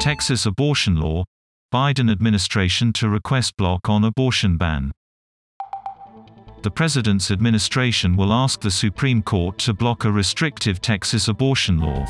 Texas abortion law. Biden administration to request block on abortion ban. The President's administration will ask the Supreme Court to block a restrictive Texas abortion law.